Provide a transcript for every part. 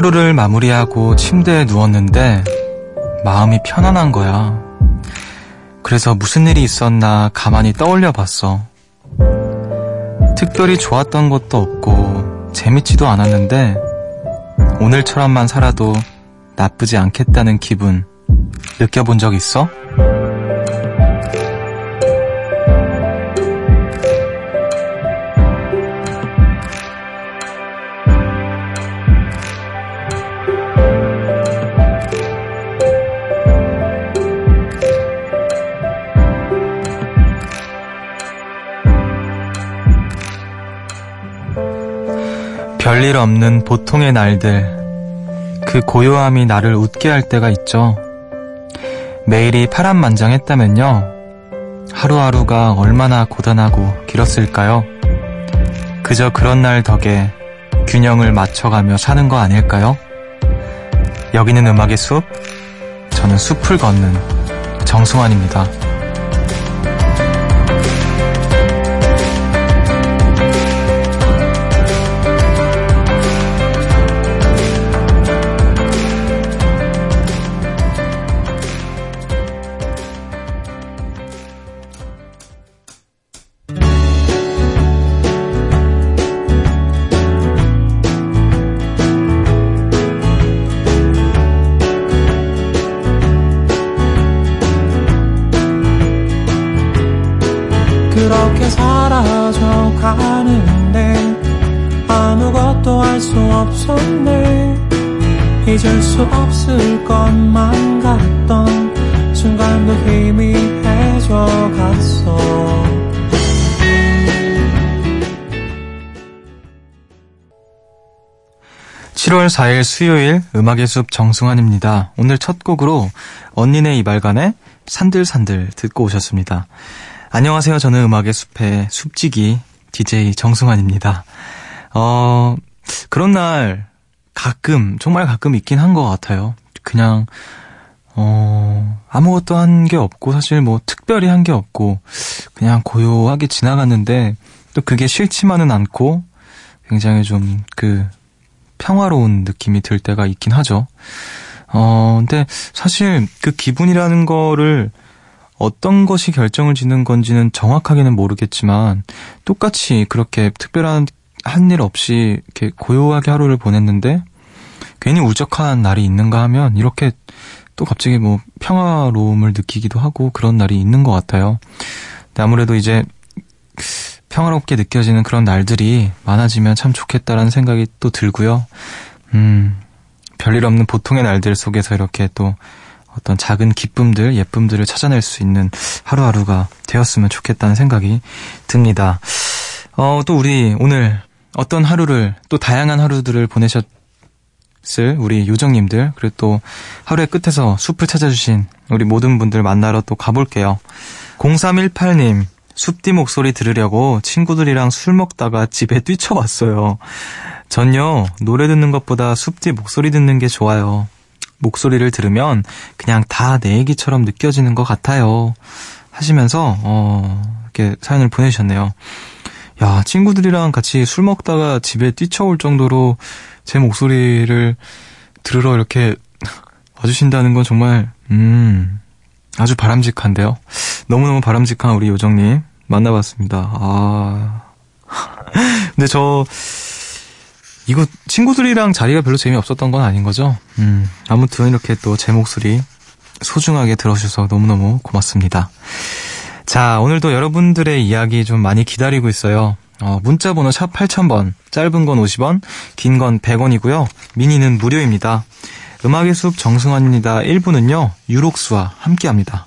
하루를 마무리하고 침대에 누웠는데 마음이 편안한 거야. 그래서 무슨 일이 있었나 가만히 떠올려 봤어. 특별히 좋았던 것도 없고 재밌지도 않았는데 오늘처럼만 살아도 나쁘지 않겠다는 기분 느껴본 적 있어? 별일 없는 보통의 날들. 그 고요함이 나를 웃게 할 때가 있죠. 매일이 파란만장했다면요. 하루하루가 얼마나 고단하고 길었을까요? 그저 그런 날 덕에 균형을 맞춰가며 사는 거 아닐까요? 여기는 음악의 숲, 저는 숲을 걷는 정승환입니다. 7월 4일 수요일 음악의 숲 정승환입니다. 오늘 첫 곡으로 언니네 이발관의 산들산들 듣고 오셨습니다. 안녕하세요. 저는 음악의 숲의 숲지기 DJ 정승환입니다. 어, 그런 날 가끔, 정말 가끔 있긴 한 것 같아요. 그냥, 어, 아무것도 한 게 없고, 사실 뭐 특별히 한 게 없고, 그냥 고요하게 지나갔는데, 또 그게 싫지만은 않고, 굉장히 좀 그, 평화로운 느낌이 들 때가 있긴 하죠. 어, 근데 사실 그 기분이라는 거를 어떤 것이 결정을 짓는 건지는 정확하게는 모르겠지만 똑같이 그렇게 특별한 한 일 없이 이렇게 고요하게 하루를 보냈는데 괜히 우적한 날이 있는가 하면 이렇게 또 갑자기 뭐 평화로움을 느끼기도 하고 그런 날이 있는 것 같아요. 근데 아무래도 이제 평화롭게 느껴지는 그런 날들이 많아지면 참 좋겠다라는 생각이 또 들고요. 음, 별일 없는 보통의 날들 속에서 이렇게 또 어떤 작은 기쁨들, 예쁨들을 찾아낼 수 있는 하루하루가 되었으면 좋겠다는 생각이 듭니다. 어, 또 우리 오늘 어떤 하루를, 또 다양한 하루들을 보내셨을 우리 요정님들, 그리고 또 하루의 끝에서 숲을 찾아주신 우리 모든 분들 만나러 또 가볼게요. 0318님, 숲디 목소리 들으려고 친구들이랑 술 먹다가 집에 뛰쳐왔어요. 전요, 노래 듣는 것보다 숲디 목소리 듣는 게 좋아요. 목소리를 들으면 그냥 다 내 얘기처럼 느껴지는 것 같아요. 하시면서, 어, 이렇게 사연을 보내주셨네요. 야, 친구들이랑 같이 술 먹다가 집에 뛰쳐올 정도로 제 목소리를 들으러 이렇게 와주신다는 건 정말, 음, 아주 바람직한데요. 너무너무 바람직한 우리 요정님 만나봤습니다. 아. 근데 저, 이거 친구들이랑 자리가 별로 재미없었던 건 아닌 거죠? 음, 아무튼 이렇게 또 제 목소리 소중하게 들어주셔서 너무너무 고맙습니다. 자, 오늘도 여러분들의 이야기 좀 많이 기다리고 있어요. 어, 문자 번호 샵 8000번, 짧은 건 50원, 긴 건 100원이고요. 미니는 무료입니다. 음악의 숲 정승환입니다. 1부는요, 유록스와 함께 합니다.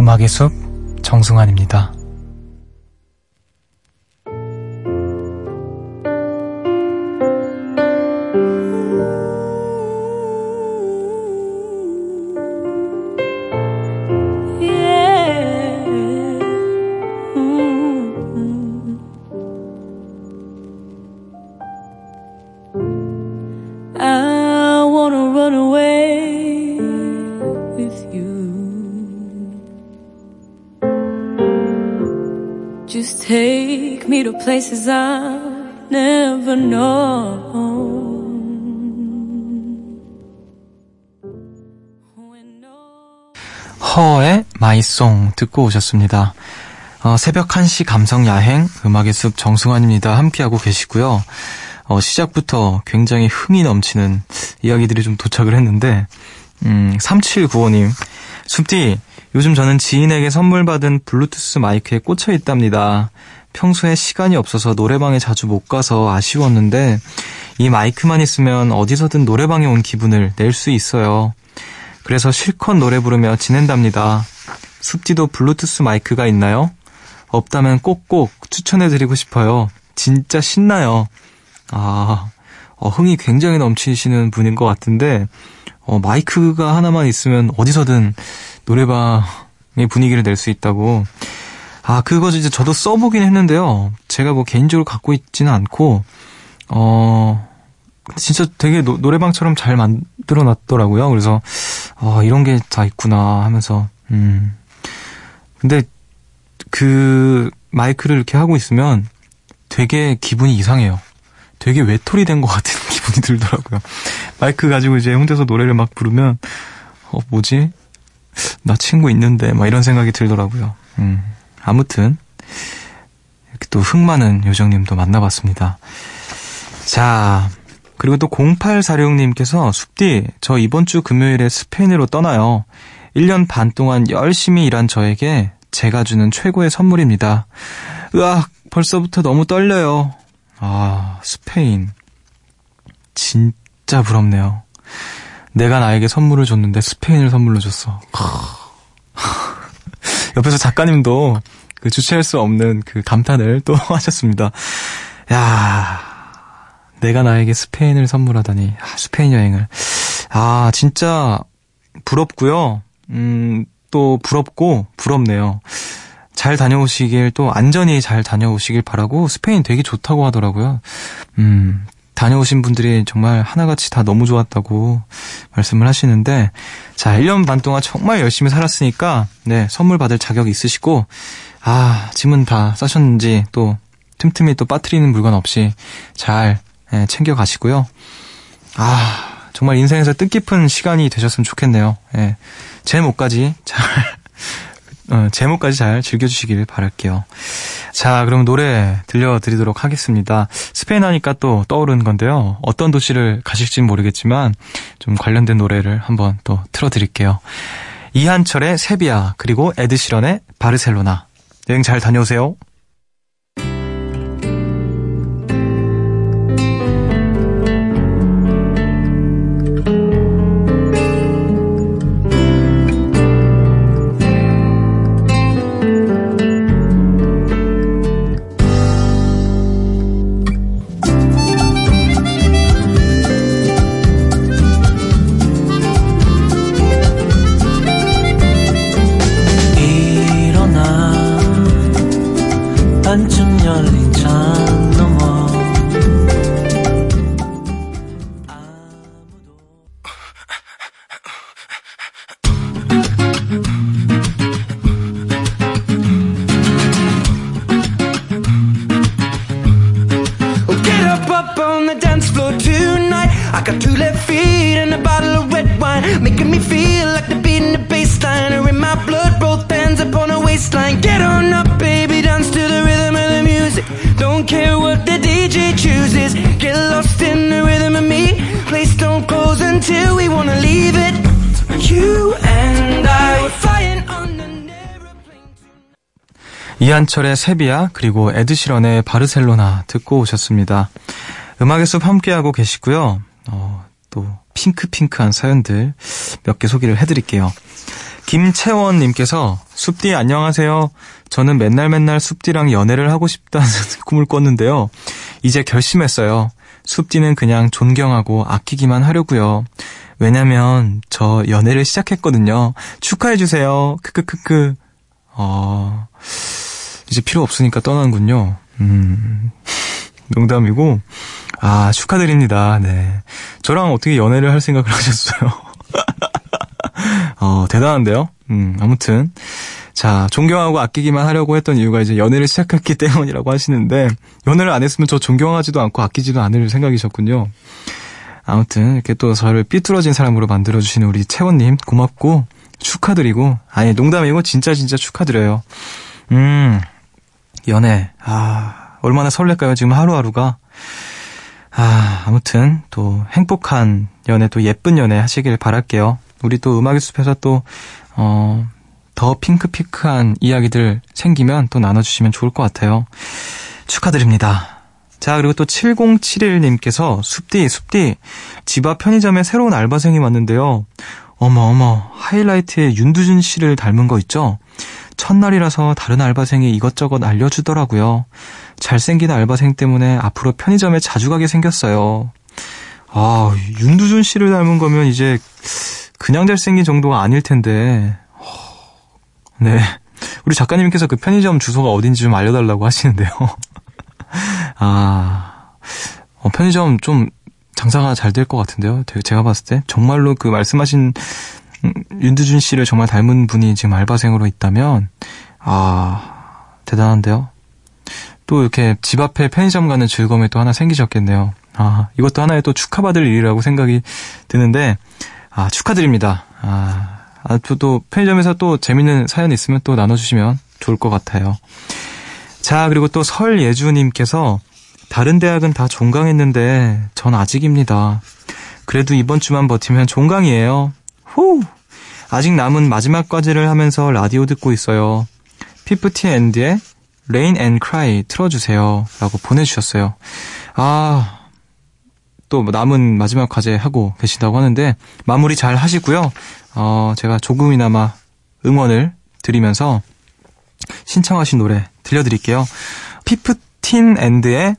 음악의 숲 정승환입니다. Places I never known. 허의 마이송 듣고 오셨습니다. 어, 새벽 1시 감성 야행 음악의 숲 정승환입니다. 함께하고 계시고요. 어, 시작부터 굉장히 흥이 넘치는 이야기들이 좀 도착을 했는데 음, 3795님 숲디 요즘 저는 지인에게 선물 받은 블루투스 마이크에 꽂혀 있답니다. 평소에 시간이 없어서 노래방에 자주 못 가서 아쉬웠는데 이 마이크만 있으면 어디서든 노래방에 온 기분을 낼 수 있어요. 그래서 실컷 노래 부르며 지낸답니다. 숲디도 블루투스 마이크가 있나요? 없다면 꼭꼭 추천해드리고 싶어요. 진짜 신나요. 아, 어, 흥이 굉장히 넘치시는 분인 것 같은데, 어, 마이크가 하나만 있으면 어디서든 노래방의 분위기를 낼 수 있다고. 아, 그거 이제 저도 써보긴 했는데요. 제가 뭐 개인적으로 갖고 있지는 않고, 어, 진짜 되게 노, 노래방처럼 잘 만들어 놨더라고요. 그래서, 아, 이런 게 다 있구나 하면서, 음. 근데 그 마이크를 이렇게 하고 있으면 되게 기분이 이상해요. 되게 외톨이 된 것 같은 기분이 들더라고요. 마이크 가지고 이제 혼자서 노래를 막 부르면, 어, 뭐지? 나 친구 있는데, 막 이런 생각이 들더라고요. 음. 아무튼, 이렇게 또 흥 많은 요정님도 만나봤습니다. 자, 그리고 또 0846님께서 숲디, 저 이번 주 금요일에 스페인으로 떠나요. 1년 반 동안 열심히 일한 저에게 제가 주는 최고의 선물입니다. 으악, 벌써부터 너무 떨려요. 아, 스페인. 진짜 부럽네요. 내가 나에게 선물을 줬는데 스페인을 선물로 줬어. 옆에서 작가님도 그 주체할 수 없는 그 감탄을 또 하셨습니다. 야 내가 나에게 스페인을 선물하다니. 아, 스페인 여행을. 아, 진짜 부럽고요. 음, 또 부럽고 부럽네요. 잘 다녀오시길 또 안전히 잘 다녀오시길 바라고 스페인 되게 좋다고 하더라고요. 음, 다녀오신 분들이 정말 하나같이 다 너무 좋았다고 말씀을 하시는데 자, 1년 반 동안 정말 열심히 살았으니까 네, 선물 받을 자격이 있으시고 아, 짐은 다 싸셨는지 또 틈틈이 또 빠뜨리는 물건 없이 잘 네, 챙겨 가시고요. 아, 정말 인생에서 뜻깊은 시간이 되셨으면 좋겠네요. 예. 제 목까지 잘, 어, 제목까지 잘 즐겨주시길 바랄게요. 자, 그럼 노래 들려드리도록 하겠습니다. 스페인 하니까 또 떠오르는 건데요. 어떤 도시를 가실진 모르겠지만 좀 관련된 노래를 한번 또 틀어드릴게요. 이한철의 세비야, 그리고 에드시런의 바르셀로나. 여행 잘 다녀오세요. 반쯤 열린 창 이한철의 세비야 그리고 에드시런의 바르셀로나 듣고 오셨습니다. 음악의 숲 함께하고 계시고요. 어, 또 핑크핑크한 사연들 몇 개 소개를 해드릴게요. 김채원님께서 숲디 안녕하세요. 저는 맨날 맨날 숲디랑 연애를 하고 싶다는 꿈을 꿨는데요. 이제 결심했어요. 숲디는 그냥 존경하고 아끼기만 하려고요. 왜냐면 저 연애를 시작했거든요. 축하해주세요. 크크크크. 어... 이제 필요 없으니까 떠나는군요. 음, 농담이고, 아, 축하드립니다. 네. 저랑 어떻게 연애를 할 생각을 하셨어요? 어, 대단한데요? 음, 아무튼. 자, 존경하고 아끼기만 하려고 했던 이유가 이제 연애를 시작했기 때문이라고 하시는데, 연애를 안 했으면 저 존경하지도 않고 아끼지도 않을 생각이셨군요. 아무튼, 이렇게 또 저를 삐뚤어진 사람으로 만들어주시는 우리 채원님, 고맙고, 축하드리고, 아니, 농담이고, 진짜 진짜 축하드려요. 음, 연애, 아, 얼마나 설렐까요, 지금 하루하루가. 아, 아무튼, 또, 행복한 연애, 또 예쁜 연애 하시길 바랄게요. 우리 또 음악의 숲에서 또, 어, 더 핑크피크한 이야기들 생기면 또 나눠주시면 좋을 것 같아요. 축하드립니다. 자, 그리고 또 7071님께서 숲디, 숲디, 집 앞 편의점에 새로운 알바생이 왔는데요. 어머, 어머, 하이라이트에 윤두준 씨를 닮은 거 있죠? 첫날이라서 다른 알바생이 이것저것 알려주더라고요. 잘생긴 알바생 때문에 앞으로 편의점에 자주 가게 생겼어요. 아, 윤두준 씨를 닮은 거면 이제 그냥 잘생긴 정도가 아닐 텐데. 네. 우리 작가님께서 그 편의점 주소가 어딘지 좀 알려달라고 하시는데요. 아, 어, 편의점 좀 장사가 잘 될 것 같은데요. 제가 봤을 때. 정말로 그 말씀하신 음, 윤두준 씨를 정말 닮은 분이 지금 알바생으로 있다면, 아, 대단한데요. 또 이렇게 집 앞에 편의점 가는 즐거움이 또 하나 생기셨겠네요. 아, 이것도 하나의 또 축하받을 일이라고 생각이 드는데, 아, 축하드립니다. 아, 아, 또 편의점에서 또 재밌는 사연 있으면 또 나눠주시면 좋을 것 같아요. 자, 그리고 또 설예주님께서 다른 대학은 다 종강했는데 전 아직입니다. 그래도 이번 주만 버티면 종강이에요. 후! 아직 남은 마지막 과제를 하면서 라디오 듣고 있어요. 피프티 앤드의 Rain and Cry 틀어주세요. 라고 보내주셨어요. 아, 또 남은 마지막 과제 하고 계시다고 하는데 마무리 잘 하시고요. 어, 제가 조금이나마 응원을 드리면서 신청하신 노래 들려드릴게요. 피프틴 앤드의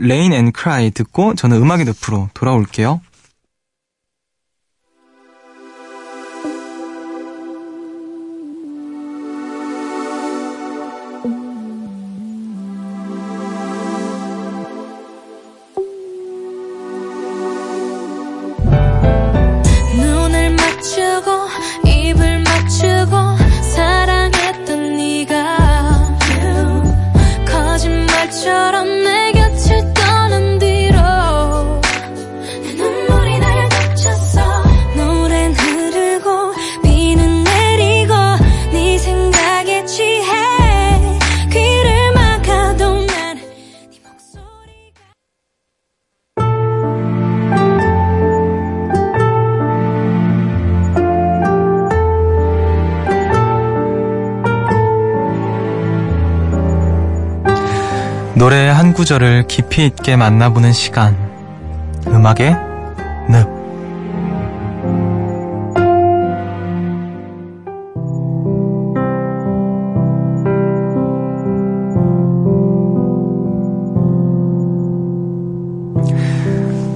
Rain and Cry 듣고 저는 음악의 늪으로 돌아올게요. 한 구절을 깊이 있게 만나보는 시간. 음악의 늪.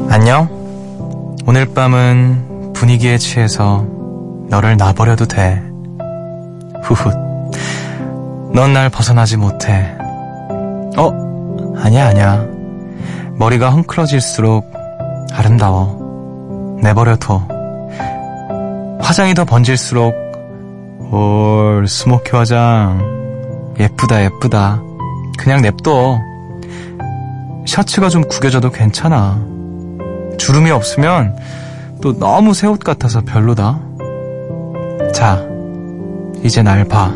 안녕. 오늘 밤은 분위기에 취해서 너를 놔버려도 돼. 후훗. 넌 날 벗어나지 못해. 어? 아니야, 아니야. 머리가 헝클어질수록 아름다워. 내버려둬. 화장이 더 번질수록, 올, 스모키 화장. 예쁘다, 예쁘다. 그냥 냅둬. 셔츠가 좀 구겨져도 괜찮아. 주름이 없으면 또 너무 새 옷 같아서 별로다. 자, 이제 날 봐.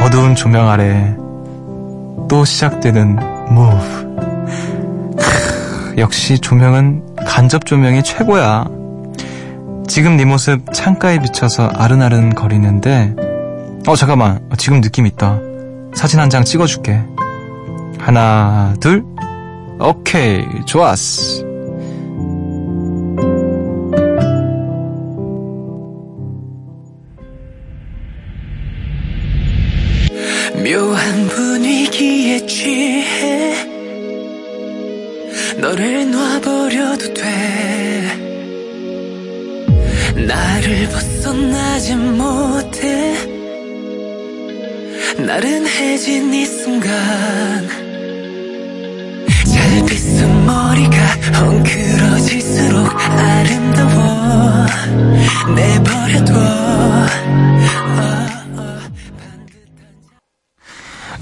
어두운 조명 아래 또 시작되는 move. 역시 조명은 간접 조명이 최고야. 지금 네 모습 창가에 비쳐서 아른아른 거리는데, 어, 잠깐만. 지금 느낌 있다. 사진 한 장 찍어줄게. 하나, 둘. 오케이. 좋았어. 나른해진 이 순간 잘 빗은 머리가 헝클어질수록 아름다워 내버려둬.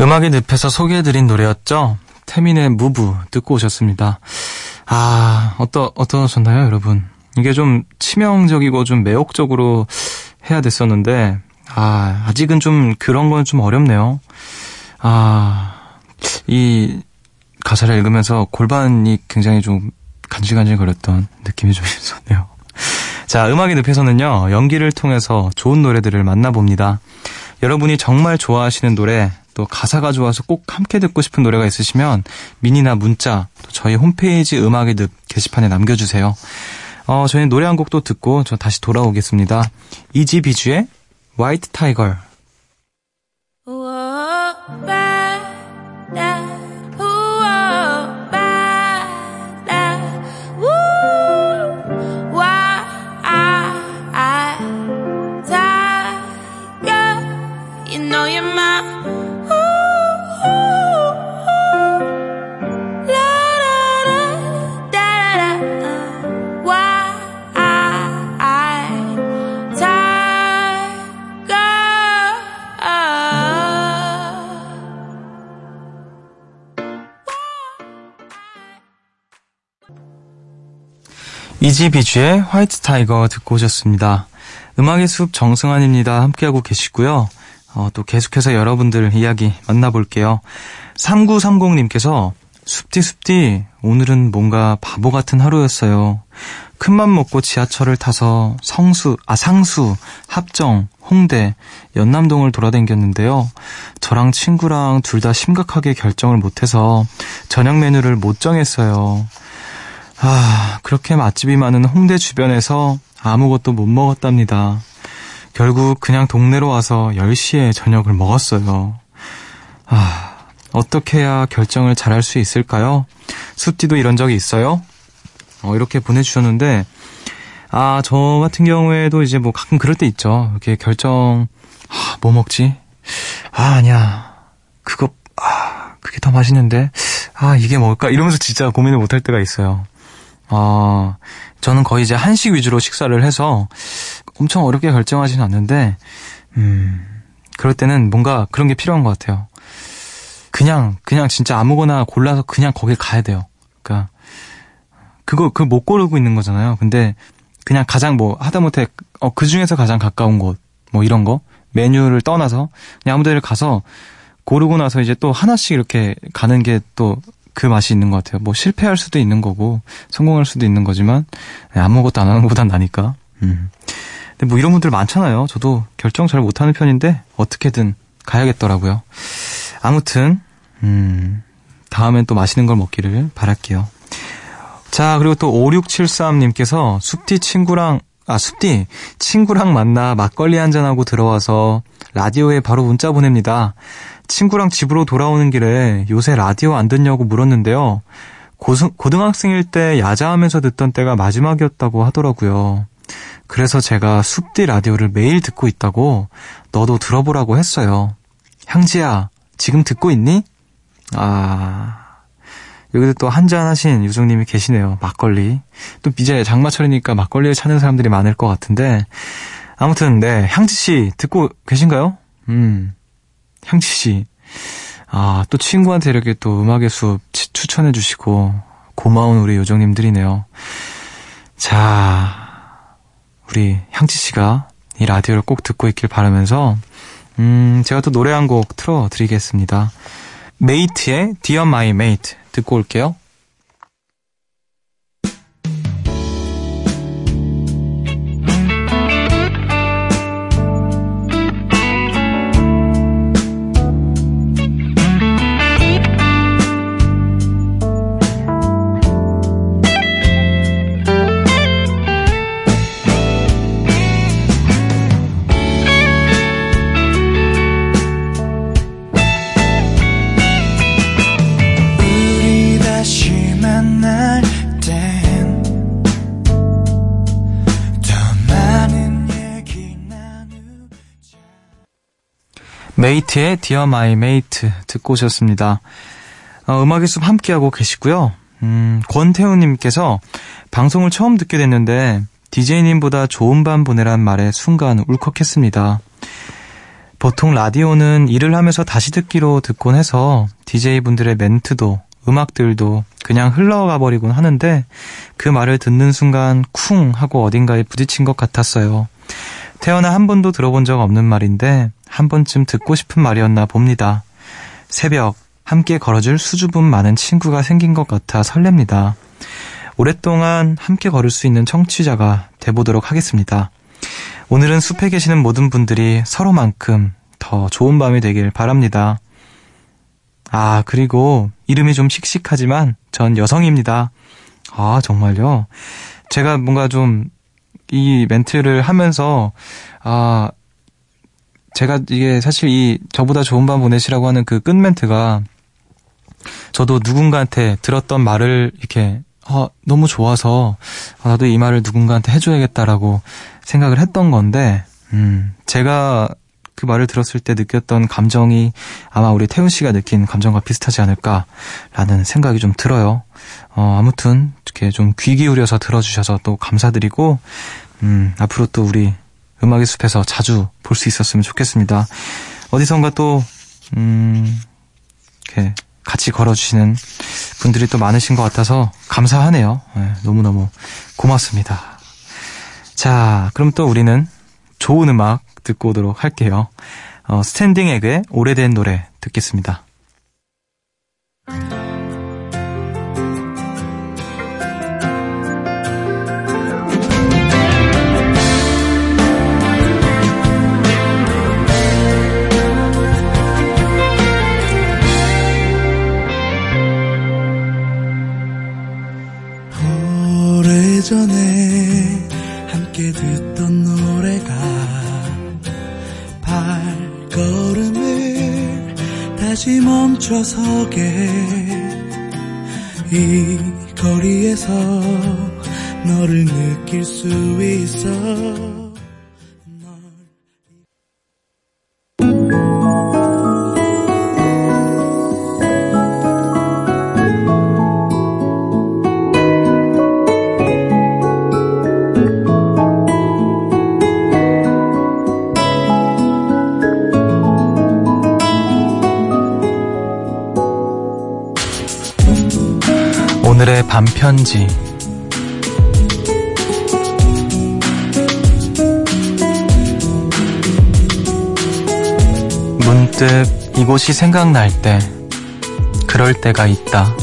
음악의 늪에서 소개해드린 노래였죠? 태민의 무브 듣고 오셨습니다. 아, 어떠, 어떠셨나요, 여러분? 이게 좀 치명적이고 좀 매혹적으로 해야 됐었는데, 아, 아직은 좀 그런 건 좀 어렵네요. 아, 이 가사를 읽으면서 골반이 굉장히 좀 간질간질 거렸던 느낌이 좀 있었네요. 자, 음악의 늪에서는요, 연기를 통해서 좋은 노래들을 만나봅니다. 여러분이 정말 좋아하시는 노래, 또 가사가 좋아서 꼭 함께 듣고 싶은 노래가 있으시면 미니나 문자, 또 저희 홈페이지 음악의 늪 게시판에 남겨주세요. 어, 저희 노래 한 곡도 듣고 저 다시 돌아오겠습니다. 이지비주의 화이 트 Izzy Bizu의 White Tiger 듣고 오셨습니다. 음악의 숲 정승환입니다. 함께하고 계시고요. 어, 또 계속해서 여러분들 이야기 만나볼게요. 3930님께서 숲디 숲디 오늘은 뭔가 바보 같은 하루였어요. 큰맘 먹고 지하철을 타서 성수, 아 상수, 합정, 홍대, 연남동을 돌아다녔는데요. 저랑 친구랑 둘 다 심각하게 결정을 못해서 저녁 메뉴를 못 정했어요. 아, 그렇게 맛집이 많은 홍대 주변에서 아무것도 못 먹었답니다. 결국 그냥 동네로 와서 10시에 저녁을 먹었어요. 아, 어떻게 해야 결정을 잘할 수 있을까요? 숲디도 이런 적이 있어요? 어, 이렇게 보내주셨는데, 아, 저 같은 경우에도 이제 뭐 가끔 그럴 때 있죠. 이렇게 결정, 아, 뭐 먹지? 아, 아니야. 그거, 아, 그게 더 맛있는데? 아, 이게 뭘까? 이러면서 진짜 고민을 못할 때가 있어요. 아, 저는 거의 이제 한식 위주로 식사를 해서 엄청 어렵게 결정하지는 않는데, 음, 그럴 때는 뭔가 그런 게 필요한 것 같아요. 그냥, 그냥 진짜 아무거나 골라서 그냥 거길 가야 돼요. 그니까, 그거, 그 못 고르고 있는 거잖아요. 근데, 그냥 가장 뭐, 하다못해, 어, 그 중에서 가장 가까운 곳, 뭐 이런 거, 메뉴를 떠나서, 그냥 아무 데를 가서, 고르고 나서 이제 또 하나씩 이렇게 가는 게 또 그 맛이 있는 것 같아요. 뭐 실패할 수도 있는 거고 성공할 수도 있는 거지만 네, 아무것도 안 하는 것보단 나니까. 음. 근데 뭐 이런 분들 많잖아요. 저도 결정 잘 못하는 편인데 어떻게든 가야겠더라고요. 아무튼 음, 다음엔 또 맛있는 걸 먹기를 바랄게요. 자 그리고 또 5673님께서 숲디 친구랑 아 숲디 친구랑 만나 막걸리 한잔하고 들어와서 라디오에 바로 문자 보냅니다. 친구랑 집으로 돌아오는 길에 요새 라디오 안 듣냐고 물었는데요. 고등, 고등학생일 때 야자하면서 듣던 때가 마지막이었다고 하더라고요. 그래서 제가 숲디 라디오를 매일 듣고 있다고 너도 들어보라고 했어요. 향지야, 지금 듣고 있니? 아, 여기도 또 한잔 하신 유정님이 계시네요. 막걸리. 또 이제 장마철이니까 막걸리를 찾는 사람들이 많을 것 같은데. 아무튼, 네. 향지씨, 듣고 계신가요? 음. 향지 씨. 아, 또 친구한테 이렇게 또 음악의 숲 추천해 주시고 고마운 우리 요정님들이네요. 자, 우리 향지 씨가 이 라디오를 꼭 듣고 있길 바라면서 음, 제가 또 노래 한 곡 틀어 드리겠습니다. 메이트의 Dear My Mate 듣고 올게요. 메이트의 Dear My Mate 듣고 오셨습니다. 어, 음악의 숲 함께하고 계시고요. 음, 권태우님께서 방송을 처음 듣게 됐는데 DJ님보다 좋은 밤 보내란 말에 순간 울컥했습니다. 보통 라디오는 일을 하면서 다시 듣기로 듣곤 해서 DJ분들의 멘트도 음악들도 그냥 흘러가 버리곤 하는데 그 말을 듣는 순간 쿵 하고 어딘가에 부딪힌 것 같았어요. 태어나 한 번도 들어본 적 없는 말인데 한 번쯤 듣고 싶은 말이었나 봅니다. 새벽 함께 걸어줄 수줍음 많은 친구가 생긴 것 같아 설렙니다. 오랫동안 함께 걸을 수 있는 청취자가 돼보도록 하겠습니다. 오늘은 숲에 계시는 모든 분들이 서로만큼 더 좋은 밤이 되길 바랍니다. 아, 그리고 이름이 좀 씩씩하지만 전 여성입니다. 아, 정말요? 제가 뭔가 좀 이 멘트를 하면서, 아, 제가 이게 사실 이 저보다 좋은 밤 보내시라고 하는 그 끝 멘트가 저도 누군가한테 들었던 말을 이렇게 어, 너무 좋아서 아, 나도 이 말을 누군가한테 해줘야겠다라고 생각을 했던 건데 음, 제가 그 말을 들었을 때 느꼈던 감정이 아마 우리 태훈 씨가 느낀 감정과 비슷하지 않을까라는 생각이 좀 들어요. 어, 아무튼 이렇게 좀 귀 기울여서 들어주셔서 또 감사드리고 음, 앞으로 또 우리 음악의 숲에서 자주 볼 수 있었으면 좋겠습니다. 어디선가 또 음, 이렇게 같이 걸어주시는 분들이 또 많으신 것 같아서 감사하네요. 네, 너무너무 고맙습니다. 자, 그럼 또 우리는 좋은 음악 듣고 오도록 할게요. 어, 스탠딩 에그의 오래된 노래 듣겠습니다. 멈춰서게 이 거리에서 너를 느낄 수 있어 오늘의 반편지 문득 이곳이 생각날 때 그럴 때가 있다.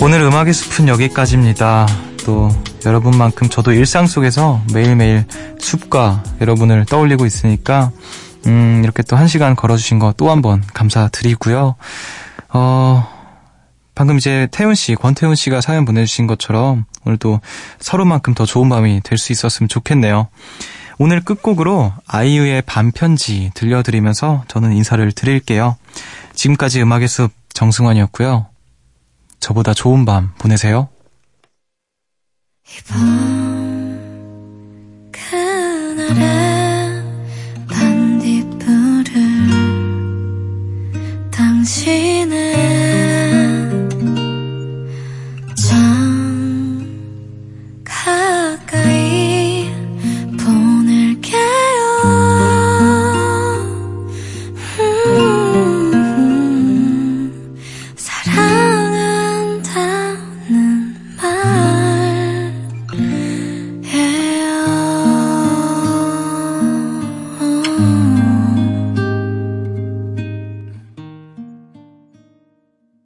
오늘 음악의 숲은 여기까지입니다. 또 여러분만큼 저도 일상 속에서 매일매일 숲과 여러분을 떠올리고 있으니까 음, 이렇게 또 한 시간 걸어주신 거 또 한 번 감사드리고요. 어, 방금 이제 태훈 씨, 권태훈 씨가 사연 보내주신 것처럼 오늘도 서로만큼 더 좋은 밤이 될 수 있었으면 좋겠네요. 오늘 끝곡으로 아이유의 반편지 들려드리면서 저는 인사를 드릴게요. 지금까지 음악의 숲 정승환이었고요. 저보다 좋은 밤 보내세요. 이밤 그날에